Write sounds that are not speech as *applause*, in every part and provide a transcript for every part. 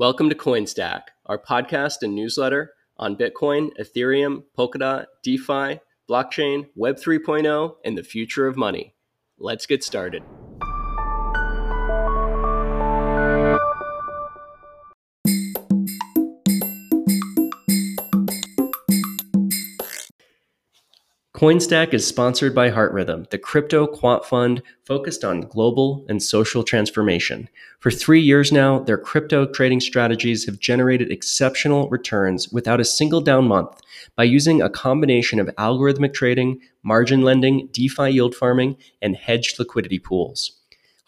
Welcome to CoinStack, our podcast and newsletter on Bitcoin, Ethereum, Polkadot, DeFi, blockchain, Web 3.0, and the future of money. Let's get started. CoinStack is sponsored by HeartRithm, the crypto quant fund focused on global and social transformation. For three years now, their crypto trading strategies have generated exceptional returns without a single down month by using a combination of algorithmic trading, margin lending, DeFi yield farming, and hedged liquidity pools.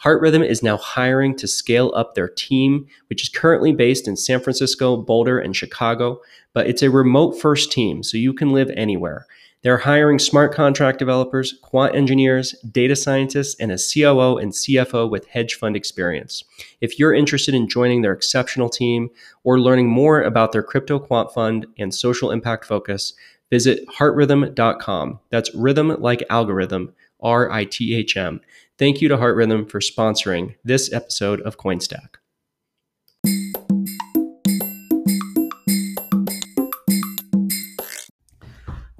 HeartRithm is now hiring to scale up their team, which is currently based in San Francisco, Boulder, and Chicago, but it's a remote first team, so you can live anywhere. They're hiring smart contract developers, quant engineers, data scientists, and a COO and CFO with hedge fund experience. If you're interested in joining their exceptional team or learning more about their crypto quant fund and social impact focus, visit heartrithm.com. That's rithm like algorithm, R I T H M. Thank you to HeartRithm for sponsoring this episode of CoinStack.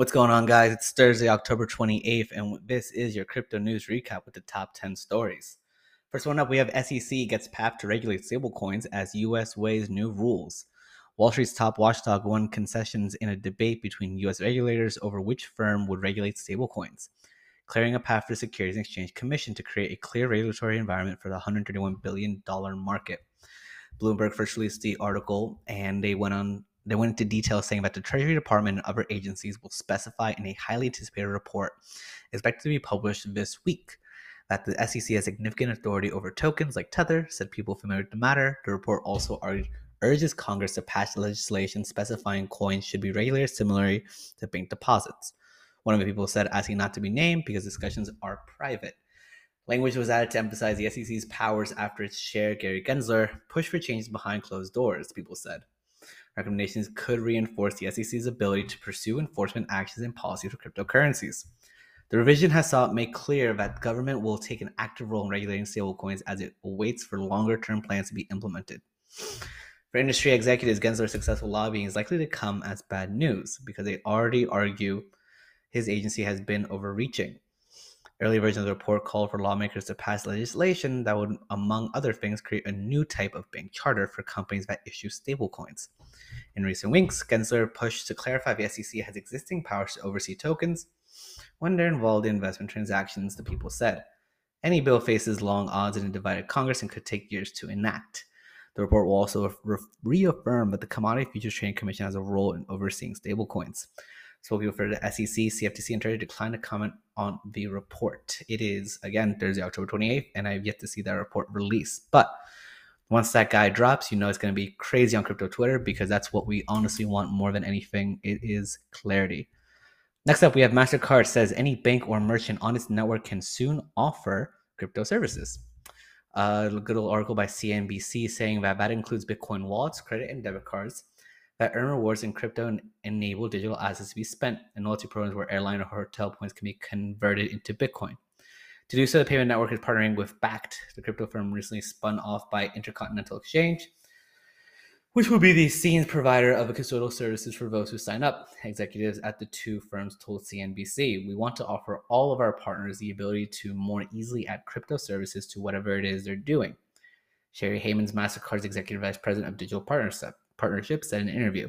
What's going on, guys? It's Thursday, October 28th, and this is your crypto news recap with the top 10 stories. First one up, we have SEC gets PAP to regulate stablecoins as US weighs new rules. Wall Street's top watchdog won concessions in a debate between US regulators over which firm would regulate stablecoins, clearing a path for the Securities and Exchange Commission to create a clear regulatory environment for the $131 billion market. Bloomberg first released the article, and they went on they went into detail saying that the Treasury Department and other agencies will specify in a highly anticipated report expected to be published this week that the SEC has significant authority over tokens like Tether, said people familiar with the matter. The report also urges Congress to pass legislation specifying coins should be regulated similarly to bank deposits. One of the people said asking not to be named because discussions are private. Language was added to emphasize the SEC's powers after its chair, Gary Gensler, pushed for changes behind closed doors, people said recommendations could reinforce the SEC's ability to pursue enforcement actions and policies for cryptocurrencies. The revision has sought make clear that government will take an active role in regulating stablecoins as it waits for longer term plans to be implemented. For industry executives, Gensler's successful lobbying is likely to come as bad news because they already argue his agency has been overreaching. Early versions of the report called for lawmakers to pass legislation that would, among other things, create a new type of bank charter for companies that issue stablecoins. In recent weeks, Gensler pushed to clarify the SEC has existing powers to oversee tokens when they're involved in investment transactions, the people said. Any bill faces long odds in a divided Congress and could take years to enact. The report will also re- reaffirm that the Commodity Futures Trading Commission has a role in overseeing stablecoins. So we'll refer for the SEC, CFTC, and Treasury declined to comment on the report. It is, again, Thursday, October 28th, and I've yet to see that report released. But once that guy drops, you know it's going to be crazy on crypto Twitter because that's what we honestly want more than anything. It is clarity. Next up, we have MasterCard says any bank or merchant on its network can soon offer crypto services. Uh, a good old article by CNBC saying that that includes Bitcoin wallets, credit, and debit cards that earn rewards in crypto and enable digital assets to be spent, and loyalty programs where airline or hotel points can be converted into Bitcoin. To do so, the payment network is partnering with Bakkt, the crypto firm recently spun off by Intercontinental Exchange, which will be the scenes provider of custodial services for those who sign up. Executives at the two firms told CNBC, We want to offer all of our partners the ability to more easily add crypto services to whatever it is they're doing. Sherri Haymond, MasterCard's executive vice president of digital partnerships, said in an interview.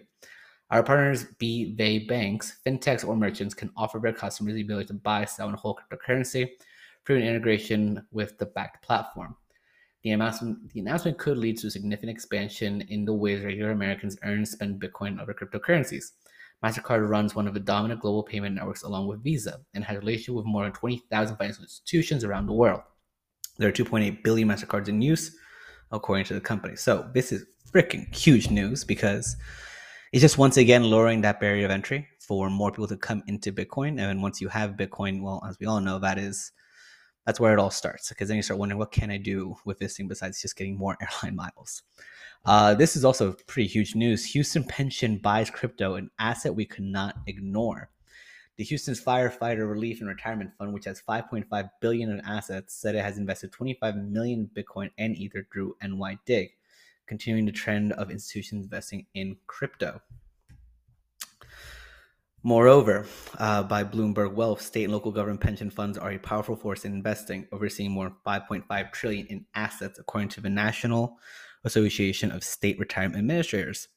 Our partners, be they banks, fintechs, or merchants, can offer their customers the ability to buy, sell, and hold cryptocurrency an integration with the Bakkt platform. The announcement, the announcement could lead to significant expansion in the ways regular Americans earn and spend Bitcoin other cryptocurrencies. MasterCard runs one of the dominant global payment networks along with Visa and has a relationship with more than 20,000 financial institutions around the world. There are 2.8 billion MasterCards in use, according to the company. So this is freaking huge news because it's just once again lowering that barrier of entry for more people to come into Bitcoin. And then once you have Bitcoin, well, as we all know, that is that's where it all starts because then you start wondering what can i do with this thing besides just getting more *laughs* airline miles? Uh, this is also pretty huge news. Houston pension buys crypto an asset we could not ignore. The houston's firefighter relief and retirement fund which has 5.5 billion in assets said it has invested 25 million bitcoin and ether through NYDIG continuing the trend of institutions investing in crypto. Moreover, uh, by Bloomberg Wealth, state and local government pension funds are a powerful force in investing, overseeing more than 5.5 trillion in assets, according to the National Association of State Retirement Administrators.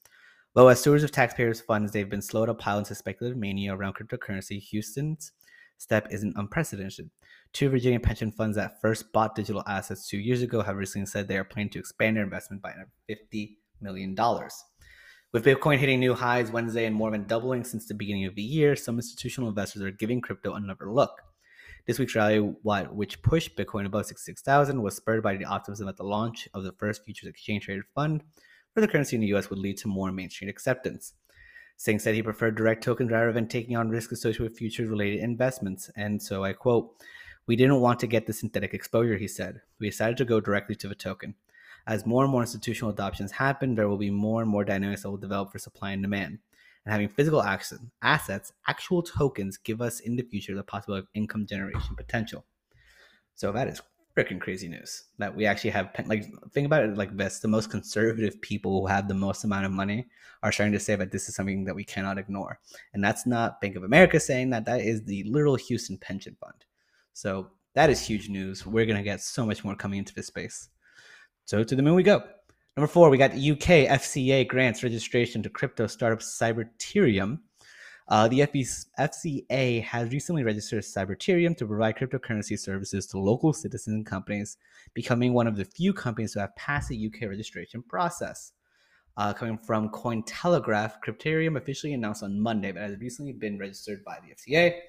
Though as stewards of taxpayers' funds, they've been slow to pile into speculative mania around cryptocurrency. Houston's step isn't unprecedented. Two Virginia pension funds that first bought digital assets two years ago have recently said they are planning to expand their investment by $50 million. With Bitcoin hitting new highs Wednesday and more than doubling since the beginning of the year, some institutional investors are giving crypto another look. This week's rally, which pushed Bitcoin above 66,000, was spurred by the optimism that the launch of the first futures exchange traded fund for the currency in the US would lead to more mainstream acceptance. Singh said he preferred direct tokens rather than taking on risk associated with futures related investments. And so I quote, We didn't want to get the synthetic exposure, he said. We decided to go directly to the token. As more and more institutional adoptions happen, there will be more and more dynamics that will develop for supply and demand. And having physical assets, actual tokens give us in the future the possibility of income generation potential. So that is freaking crazy news that we actually have like think about it like this. The most conservative people who have the most amount of money are starting to say that this is something that we cannot ignore. And that's not bank of america saying that. That is the literal houston pension fund. So that is huge news. We're going to get so much more coming into this space so to the moon we go. Number four, we got UK FCA grants registration to crypto startup Crypterium. Uh, the FCA has recently registered Crypterium to provide cryptocurrency services to local citizens and companies, becoming one of the few companies to have passed the UK registration process. Uh, coming from Cointelegraph, Crypterium officially announced on Monday that it has recently been registered by the FCA.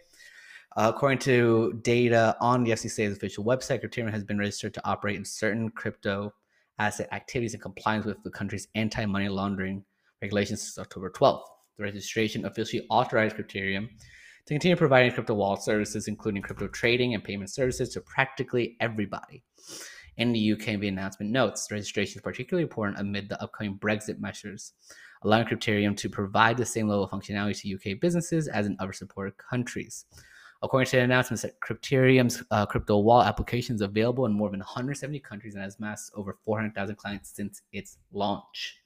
Uh, according to data on the FCA's official website, Crypterium has been registered to operate in certain crypto asset activities in compliance with the country's anti money laundering regulations since October 12th. The registration officially authorized Crypterium to continue providing crypto wallet services, including crypto trading and payment services, to practically everybody. In the UK, the announcement notes the registration is particularly important amid the upcoming Brexit measures, allowing Crypterium to provide the same level of functionality to UK businesses as in other supported countries. According to the announcement, Crypterium's uh, crypto wallet application is available in more than 170 countries and has amassed over 400,000 clients since its launch.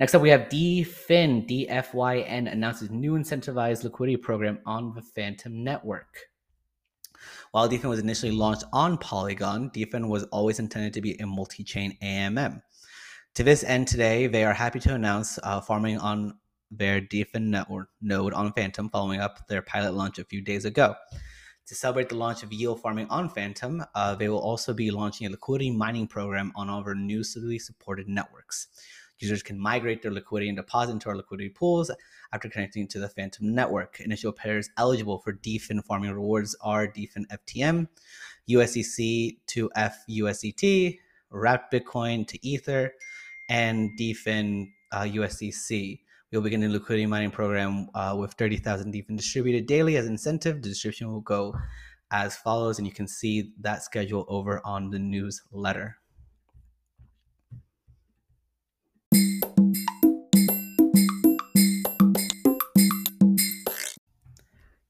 Next up, we have DFIN. DFYN announces new incentivized liquidity program on the Fantom network. While DFYN was initially launched on Polygon, DFYN was always intended to be a multi chain AMM. To this end, today they are happy to announce uh, farming on their DFYN network node on Fantom following up their pilot launch a few days ago. To celebrate the launch of yield farming on Fantom, uh, they will also be launching a liquidity mining program on our newly supported networks. Users can migrate their liquidity and deposit into our liquidity pools after connecting to the Fantom network. Initial pairs eligible for DFYN farming rewards are DFYN FTM, USDC to FUSDT, Wrapped Bitcoin to Ether, and DFYN uh, USDC. We'll begin the liquidity mining program uh, with 30,000 DFYN distributed daily as incentive. The distribution will go as follows, and you can see that schedule over on the newsletter.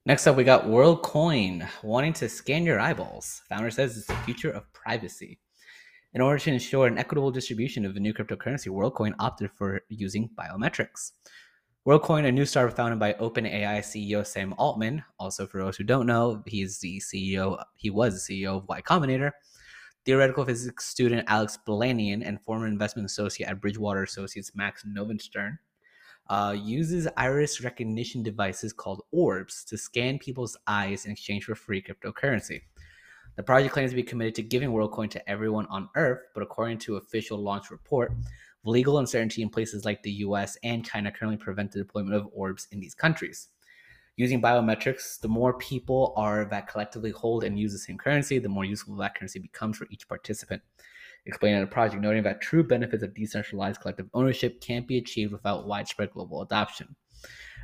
Next up, we got WorldCoin wanting to scan your eyeballs. Founder says it's the future of privacy. In order to ensure an equitable distribution of the new cryptocurrency, WorldCoin opted for using biometrics. WorldCoin, a new startup founded by OpenAI CEO Sam Altman, also for those who don't know, he's the CEO, he was the CEO of Y Combinator, theoretical physics student Alex Blania, and former investment associate at Bridgewater Associates Max Novendstern, uh, uses iris recognition devices called orbs to scan people's eyes in exchange for free cryptocurrency. The project claims to be committed to giving WorldCoin to everyone on Earth, but according to official launch report, legal uncertainty in places like the US and China currently prevent the deployment of orbs in these countries. Using biometrics, the more people are that collectively hold and use the same currency, the more useful that currency becomes for each participant. Explaining the project, noting that true benefits of decentralized collective ownership can't be achieved without widespread global adoption.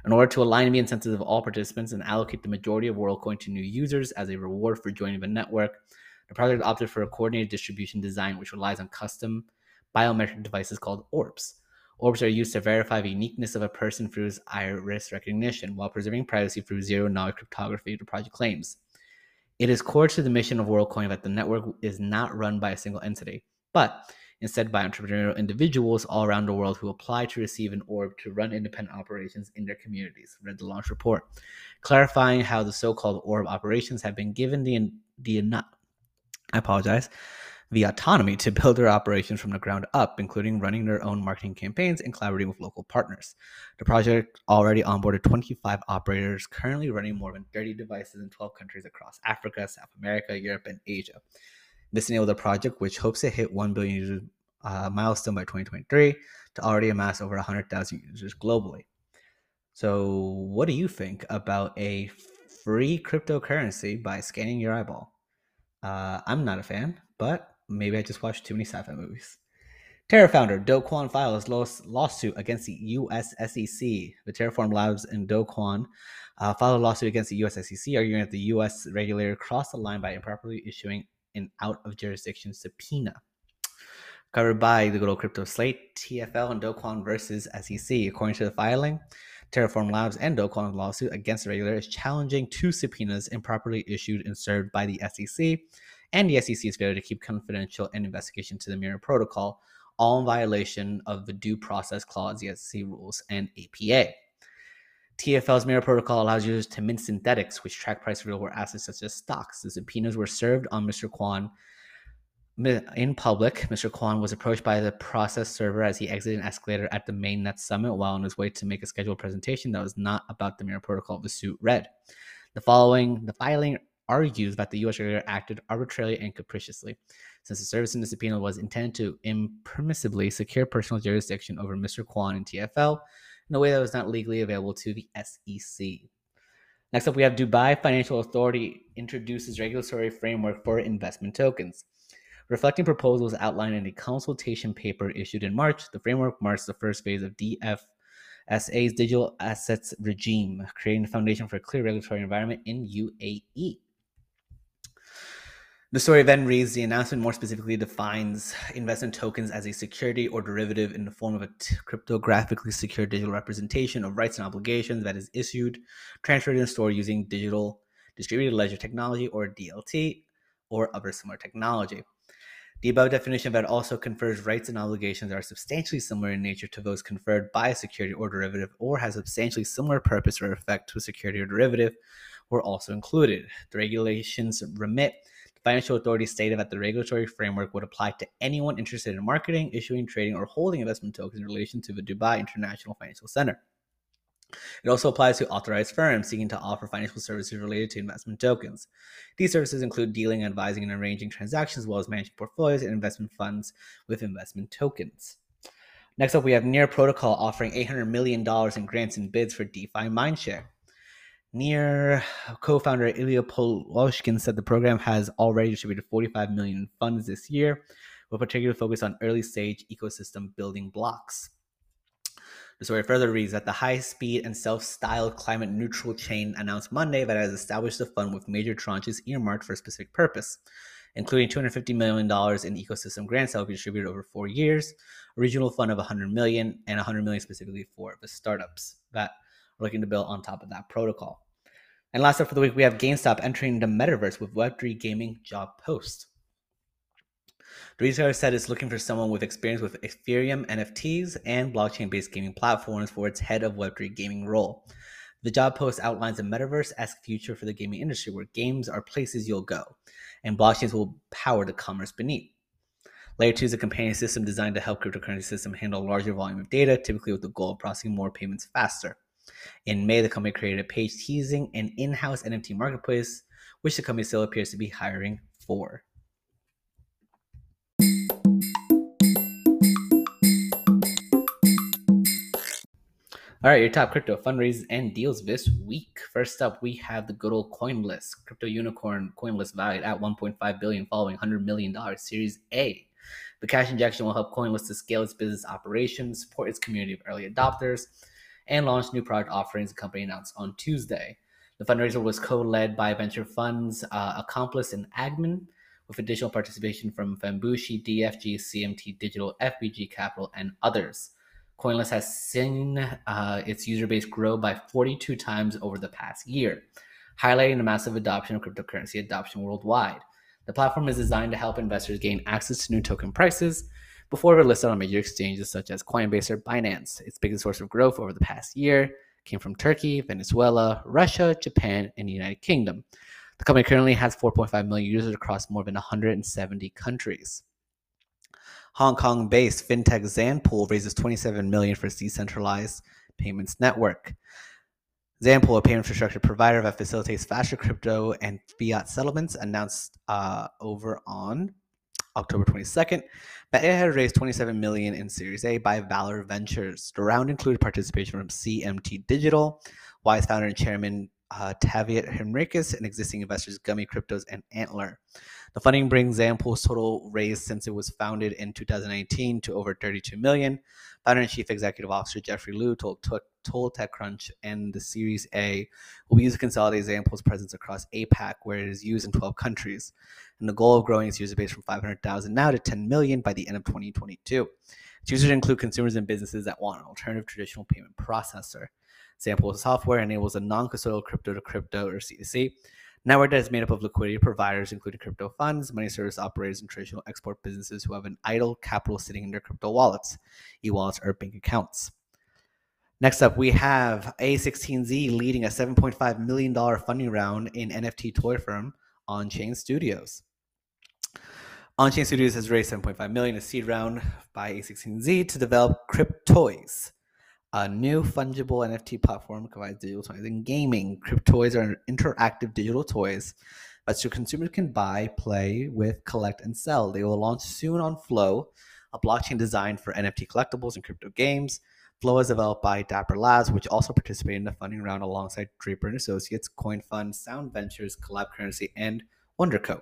In order to align the incentives of all participants and allocate the majority of WorldCoin to new users as a reward for joining the network, the project opted for a coordinated distribution design which relies on custom biometric devices called orbs. Orbs are used to verify the uniqueness of a person through iris recognition while preserving privacy through zero knowledge cryptography, the project claims. It is core to the mission of WorldCoin that the network is not run by a single entity, but instead by entrepreneurial individuals all around the world who apply to receive an orb to run independent operations in their communities, read the launch report, clarifying how the so-called orb operations have been given the the I apologize, the autonomy to build their operations from the ground up, including running their own marketing campaigns and collaborating with local partners. The project already onboarded 25 operators, currently running more than 30 devices in 12 countries across Africa, South America, Europe, and Asia. This enabled the project, which hopes to hit 1 billion users uh, milestone by 2023, to already amass over 100,000 users globally. So, what do you think about a free cryptocurrency by scanning your eyeball? Uh, I'm not a fan, but maybe I just watched too many sci-fi movies. Terra founder Do Kwon files lawsuit against the U.S. SEC. The Terraform Labs and Do Kwon uh, filed a lawsuit against the U.S. SEC, arguing that the U.S. regulator crossed the line by improperly issuing an out of jurisdiction subpoena. Covered by the old CryptoSlate, TFL and Do Kwon versus SEC. According to the filing, Terraform Labs and Do Kwon's lawsuit against the regulator is challenging two subpoenas improperly issued and served by the SEC and the SEC's failure to keep confidential an investigation to the Mirror Protocol, all in violation of the Due Process Clause, the SEC rules, and APA. TFL's Mirror Protocol allows users to mint synthetics, which track price of real world assets such as stocks. The subpoenas were served on Mr. Kwon in public. Mr. Kwon was approached by the process server as he exited an escalator at the mainnet summit while on his way to make a scheduled presentation that was not about the Mirror Protocol. The suit read. The following, the filing argues that the U.S. regulator acted arbitrarily and capriciously, since the service in the subpoena was intended to impermissibly secure personal jurisdiction over Mr. Kwon and TFL in a way that was not legally available to the SEC. Next up, we have Dubai Financial Authority introduces regulatory framework for investment tokens. Reflecting proposals outlined in a consultation paper issued in March, the framework marks the first phase of DFSA's digital assets regime, creating the foundation for a clear regulatory environment in UAE. The story then reads the announcement more specifically defines investment tokens as a security or derivative in the form of a t- cryptographically secure digital representation of rights and obligations that is issued, transferred, and stored using digital distributed ledger technology or DLT or other similar technology. The above definition it also confers rights and obligations that are substantially similar in nature to those conferred by a security or derivative or has substantially similar purpose or effect to a security or derivative were also included. The regulations remit financial authorities stated that the regulatory framework would apply to anyone interested in marketing, issuing, trading, or holding investment tokens in relation to the Dubai International Financial Center. It also applies to authorized firms seeking to offer financial services related to investment tokens. These services include dealing, advising, and arranging transactions, as well as managing portfolios and investment funds with investment tokens. Next up, we have Near Protocol offering $800 million in grants and bids for DeFi Mindshare. Near co-founder Ilya Polosukhin said the program has already distributed 45 million funds this year, with particular focus on early stage ecosystem building blocks. The story further reads that the high speed and self styled climate neutral chain announced Monday that it has established a fund with major tranches earmarked for a specific purpose, including $250 million in ecosystem grants that will be distributed over four years, a regional fund of 100 million, and $100 million specifically for the startups that are looking to build on top of that protocol. And last up for the week, we have GameStop entering the metaverse with Web3 gaming job post. The retailer said it's looking for someone with experience with Ethereum, NFTs, and blockchain based gaming platforms for its head of Web3 gaming role. The job post outlines a metaverse esque future for the gaming industry where games are places you'll go, and blockchains will power the commerce beneath. Layer 2 is a companion system designed to help cryptocurrency system handle larger volume of data, typically with the goal of processing more payments faster. In May, the company created a page teasing an in house NFT marketplace, which the company still appears to be hiring for. All right, your top crypto fundraisers and deals this week. First up, we have the good old CoinList, crypto unicorn CoinList valued at 1.5 billion, following 100 million dollars Series A. The cash injection will help CoinList to scale its business operations, support its community of early adopters, and launched new product offerings, the company announced on Tuesday. The fundraiser was co led by venture funds uh, Accomplice and Agman, with additional participation from Fenbushi, DFG, CMT Digital, FBG Capital, and others. CoinList has seen uh, its user base grow by 42 times over the past year, highlighting the massive adoption of cryptocurrency adoption worldwide. The platform is designed to help investors gain access to new token prices, Before, was listed on major exchanges such as Coinbase or Binance. Its biggest source of growth over the past year came from Turkey, Venezuela, Russia, Japan, and the United Kingdom. The company currently has 4.5 million users across more than 170 countries. Hong Kong-based fintech Zanpool raises 27 million for its decentralized payments network. Zanpool, a payment infrastructure provider that facilitates faster crypto and fiat settlements, announced uh, over on October 22nd that it had raised 27 million in Series A by Valar Ventures. The round included participation from CMT Digital, Wise founder and chairman uh, Taavet Hinrikus, and existing investors Gummy Cryptos and Antler. The funding brings Zanpool's total raised since it was founded in 2019 to over 32 million. Founder and Chief Executive Officer Jeffrey Liu told, told TechCrunch and the Series A will be used to consolidate Zanpool's presence across APAC, where it is used in 12 countries. And the goal of growing its user base from 500,000 now to 10 million by the end of 2022. Its users include consumers and businesses that want an alternative traditional payment processor. Zanpool software enables a non-custodial crypto to crypto or C2C that is made up of liquidity providers, including crypto funds, money service operators, and traditional export businesses who have an idle capital sitting in their crypto wallets, e-wallets, or bank accounts. Next up, we have A16Z leading a $7.5 million funding round in NFT toy firm On-Chain Studios. On-Chain Studios has raised 7.5 million a seed round by A16Z to develop Cryptoys, a new fungible NFT platform provides digital toys in gaming. Cryptoys are interactive digital toys that your consumers can buy, play with, collect, and sell. They will launch soon on Flow, a blockchain designed for NFT collectibles and crypto games. Flow is developed by Dapper Labs, which also participated in the funding round alongside Draper and Associates, Coin Fund, Sound Ventures, Collab Currency, and WonderCo.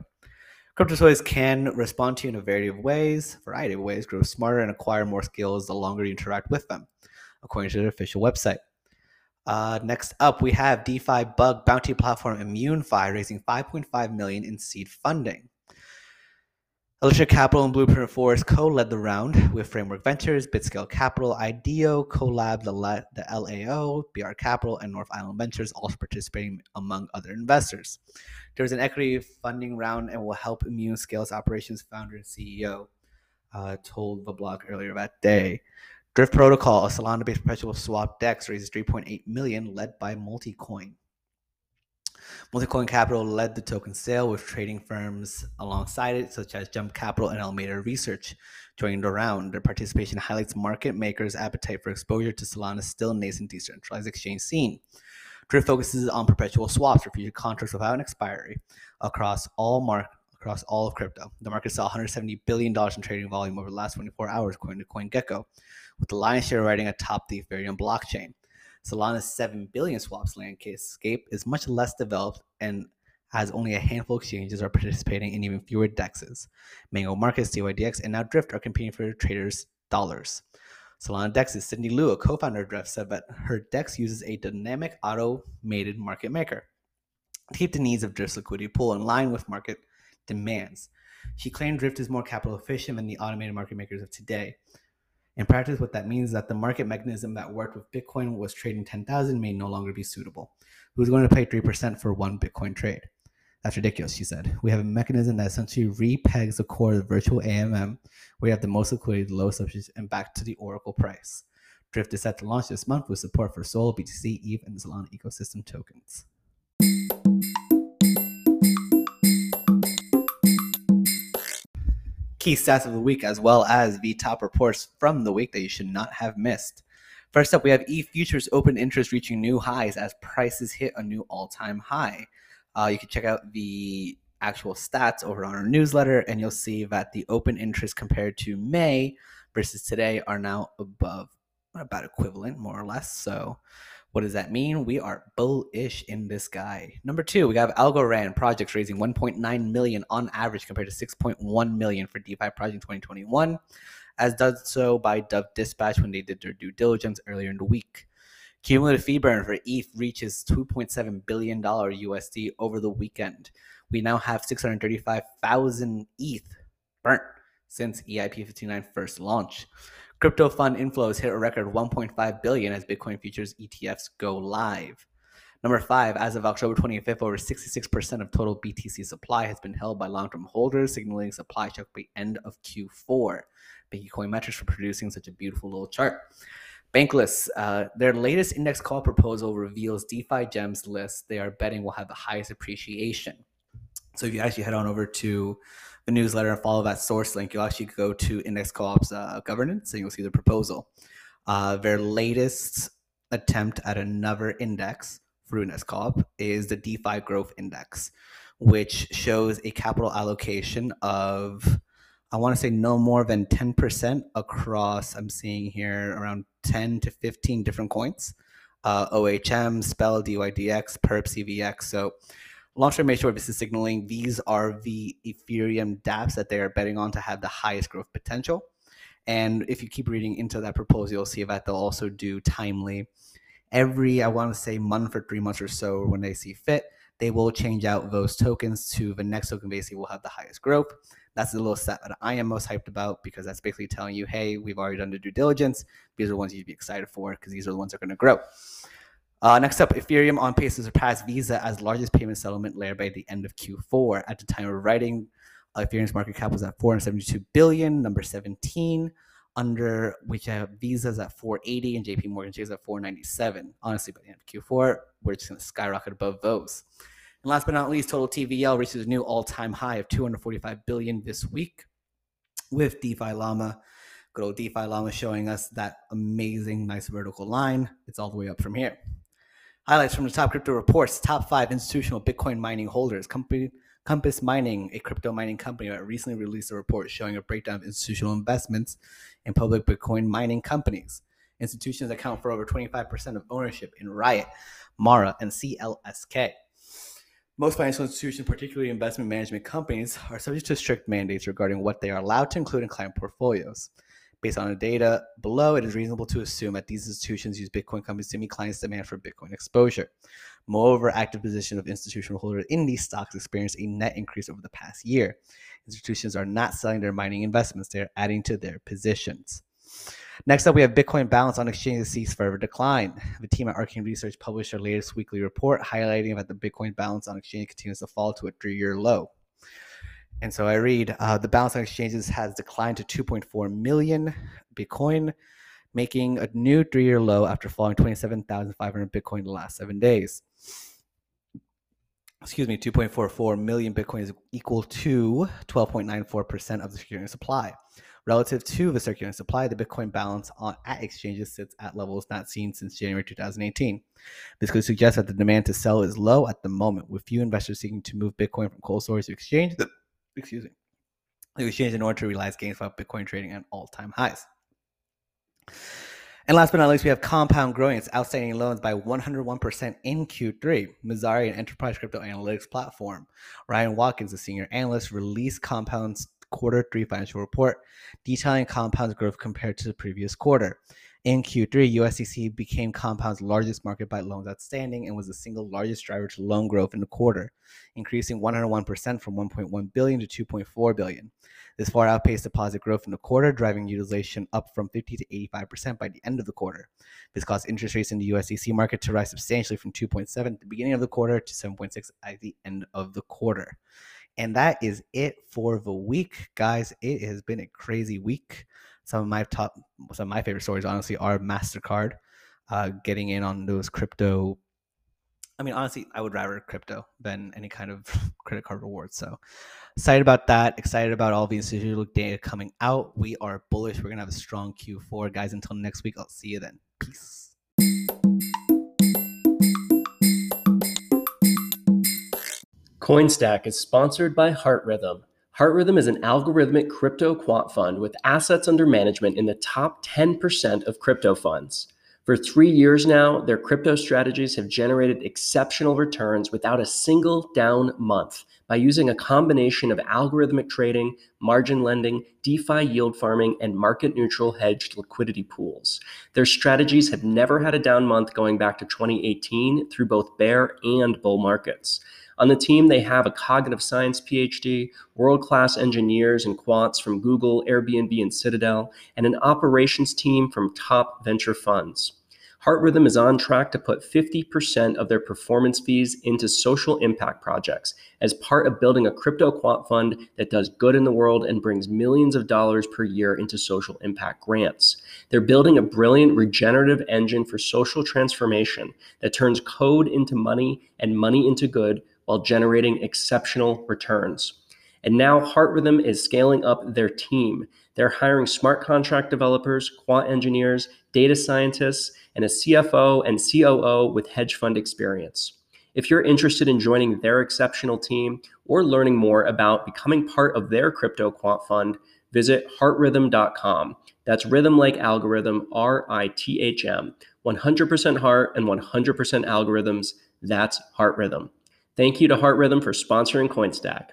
Crypto toys can respond to you in a variety of ways, variety of ways, grow smarter and acquire more skills the longer you interact with them according to their official website. Uh, next up, we have DeFi bug bounty platform ImmuneFi raising 5.5 million in seed funding. Alicia Capital and Blueprint Forest co-led the round with Framework Ventures, Bitscale Capital, IDEO, Collab, the, the LAO, BR Capital, and North Island Ventures also participating among other investors. There was an equity funding round and will help Immune Scale's operations founder and CEO uh, told the blog earlier that day. Drift Protocol, a Solana-based perpetual swap DEX, raises 3.8 million, led by Multicoin. Multicoin Capital led the token sale with trading firms alongside it, such as Jump Capital and Alameda Research, joining the round. Their participation highlights market makers' appetite for exposure to Solana's still nascent decentralized exchange scene. Drift focuses on perpetual swaps for future contracts without an expiry across all across all of crypto. The market saw $170 billion in trading volume over the last 24 hours, according to CoinGecko, with the lion's share riding atop the Ethereum blockchain. Solana's 7 billion swaps landscape is much less developed and has only a handful of exchanges are participating in even fewer DEXs. Mango Markets, DYDX, and now Drift are competing for traders' dollars. Solana DEX's Cindy Leow, a co-founder of Drift, said that her DEX uses a dynamic automated market maker to keep the needs of Drift's liquidity pool in line with market demands. She claimed Drift is more capital efficient than the automated market makers of today. In practice, what that means is that the market mechanism that worked with Bitcoin was trading 10,000 may no longer be suitable. Who's going to pay 3% for one Bitcoin trade? That's ridiculous, she said. We have a mechanism that essentially repegs the core of the virtual AMM, where you have the most liquidity, the lowest subsidies, and back to the Oracle price. Drift is set to launch this month with support for Sol, BTC, ETH, and Solana ecosystem tokens. Key stats of the week, as well as the top reports from the week that you should not have missed. First up, we have ETH futures open interest reaching new highs as prices hit a new all time high. Uh, you can check out the actual stats over on our newsletter, and you'll see that the open interest compared to May versus today are now above about equivalent, more or less. So what does that mean? We are bullish in this guy. Number two, we have Algorand projects raising 1.9 million on average compared to 6.1 million for DeFi project 2021, as done so by Dove Dispatch when they did their due diligence earlier in the week. Cumulative fee burn for ETH reaches 2.7 billion dollar USD over the weekend. We now have 635,000 ETH burnt since EIP 59 first launch. Crypto fund inflows hit a record 1.5 billion as Bitcoin futures ETFs go live. Number five, as of October 25th, over 66% of total BTC supply has been held by long term holders, signaling supply shock by end of Q4. Thank you, Coinmetrics, for producing such a beautiful little chart. Bankless, uh, their latest Index Co-op proposal reveals DeFi gems list they are betting will have the highest appreciation. So if you actually head on over to the newsletter and follow that source link, you'll actually go to Index Co-op's uh, governance and you'll see the proposal. Uh, their latest attempt at another index for Index Co-op is the DeFi Growth Index, which shows a capital allocation of I want to say no more than 10% across, I'm seeing here around 10 to 15 different coins. Uh, OHM, Spell, DYDX, Perp, CVX. So long-term this is signaling these are the Ethereum dApps that they are betting on to have the highest growth potential. And if you keep reading into that proposal, you'll see that they'll also do timely every, I want to say, month or three months or so when they see fit. They will change out those tokens to the next token basically will have the highest growth. That's the little set that I am most hyped about because that's basically telling you, hey, we've already done the due diligence. These are the ones you'd be excited for because these are the ones that are going to grow. Uh, next up, Ethereum on pace to surpass Visa as largest payment settlement layer by the end of Q4. At the time of writing, uh, Ethereum's market cap was at 472 billion, number 17, under which have Visa's at 480 and JP Morgan Chase at 497. Honestly, by the end of Q4, we're just going to skyrocket above those. And last but not least, total TVL reaches a new all-time high of 245 billion this week with DeFi Llama. Good old DeFi Llama showing us that amazing, nice vertical line. It's all the way up from here. Highlights from the top crypto reports: top five institutional Bitcoin mining holders. Company, Compass Mining, a crypto mining company, uh, recently released a report showing a breakdown of institutional investments in public Bitcoin mining companies. Institutions account for over 25% of ownership in Riot, Mara, and CLSK. Most financial institutions, particularly investment management companies, are subject to strict mandates regarding what they are allowed to include in client portfolios. Based on the data below, it is reasonable to assume that these institutions use Bitcoin companies to meet clients' demand for Bitcoin exposure. Moreover, active position of institutional holders in these stocks experienced a net increase over the past year. Institutions are not selling their mining investments, they are adding to their positions. Next up, we have Bitcoin balance on exchanges sees further decline. The team at Arcane Research published their latest weekly report highlighting that the Bitcoin balance on exchange continues to fall to a three year low. And so I read uh, the balance on exchanges has declined to 2.4 million Bitcoin, making a new three year low after falling 27,500 Bitcoin in the last seven days. Excuse me, 2.44 million Bitcoin is equal to 12.94% of the security supply. Relative to the circulating supply, the Bitcoin balance on at exchanges sits at levels not seen since January 2018. This could suggest that the demand to sell is low at the moment, with few investors seeking to move Bitcoin from cold storage to exchange. Excuse me. The exchange in order to realize gains from Bitcoin trading at all-time highs. And last but not least, we have Compound growing its outstanding loans by 101% in Q3. Messari, an enterprise crypto analytics platform. Ryan Watkins, a senior analyst, released Compound's quarter three financial report detailing Compound's growth compared to the previous quarter. In Q3, USDC became Compound's largest market by loans outstanding and was the single largest driver to loan growth in the quarter, increasing 101% from 1.1 billion to 2.4 billion. This far outpaced deposit growth in the quarter, driving utilization up from 50 to 85% by the end of the quarter. This caused interest rates in the USDC market to rise substantially from 2.7 at the beginning of the quarter to 7.6 at the end of the quarter. And that is it for the week, guys. It has been a crazy week. Some of my top, some of my favorite stories, honestly, are Mastercard uh, getting in on those crypto. I mean, honestly, I would rather crypto than any kind of *laughs* credit card rewards. So excited about that. Excited about all the institutional data coming out. We are bullish. We're gonna have a strong Q4, guys. Until next week, I'll see you then. Peace. CoinStack is sponsored by HeartRithm. Heart Rhythm is an algorithmic crypto quant fund with assets under management in the top 10% of crypto funds. For three years now, their crypto strategies have generated exceptional returns without a single down month by using a combination of algorithmic trading, margin lending, DeFi yield farming, and market neutral hedged liquidity pools. Their strategies have never had a down month going back to 2018 through both bear and bull markets. On the team, they have a cognitive science PhD, world class engineers and quants from Google, Airbnb, and Citadel, and an operations team from top venture funds. HeartRithm is on track to put 50% of their performance fees into social impact projects as part of building a crypto quant fund that does good in the world and brings millions of dollars per year into social impact grants. They're building a brilliant regenerative engine for social transformation that turns code into money and money into good while generating exceptional returns. And now HeartRithm is scaling up their team. They're hiring smart contract developers, quant engineers, data scientists, and a CFO and COO with hedge fund experience. If you're interested in joining their exceptional team or learning more about becoming part of their crypto quant fund, visit heartrithm.com. That's rithm like algorithm, R I T H M. 100% heart and 100% algorithms. That's HeartRithm. Thank you to HeartRithm for sponsoring CoinStack.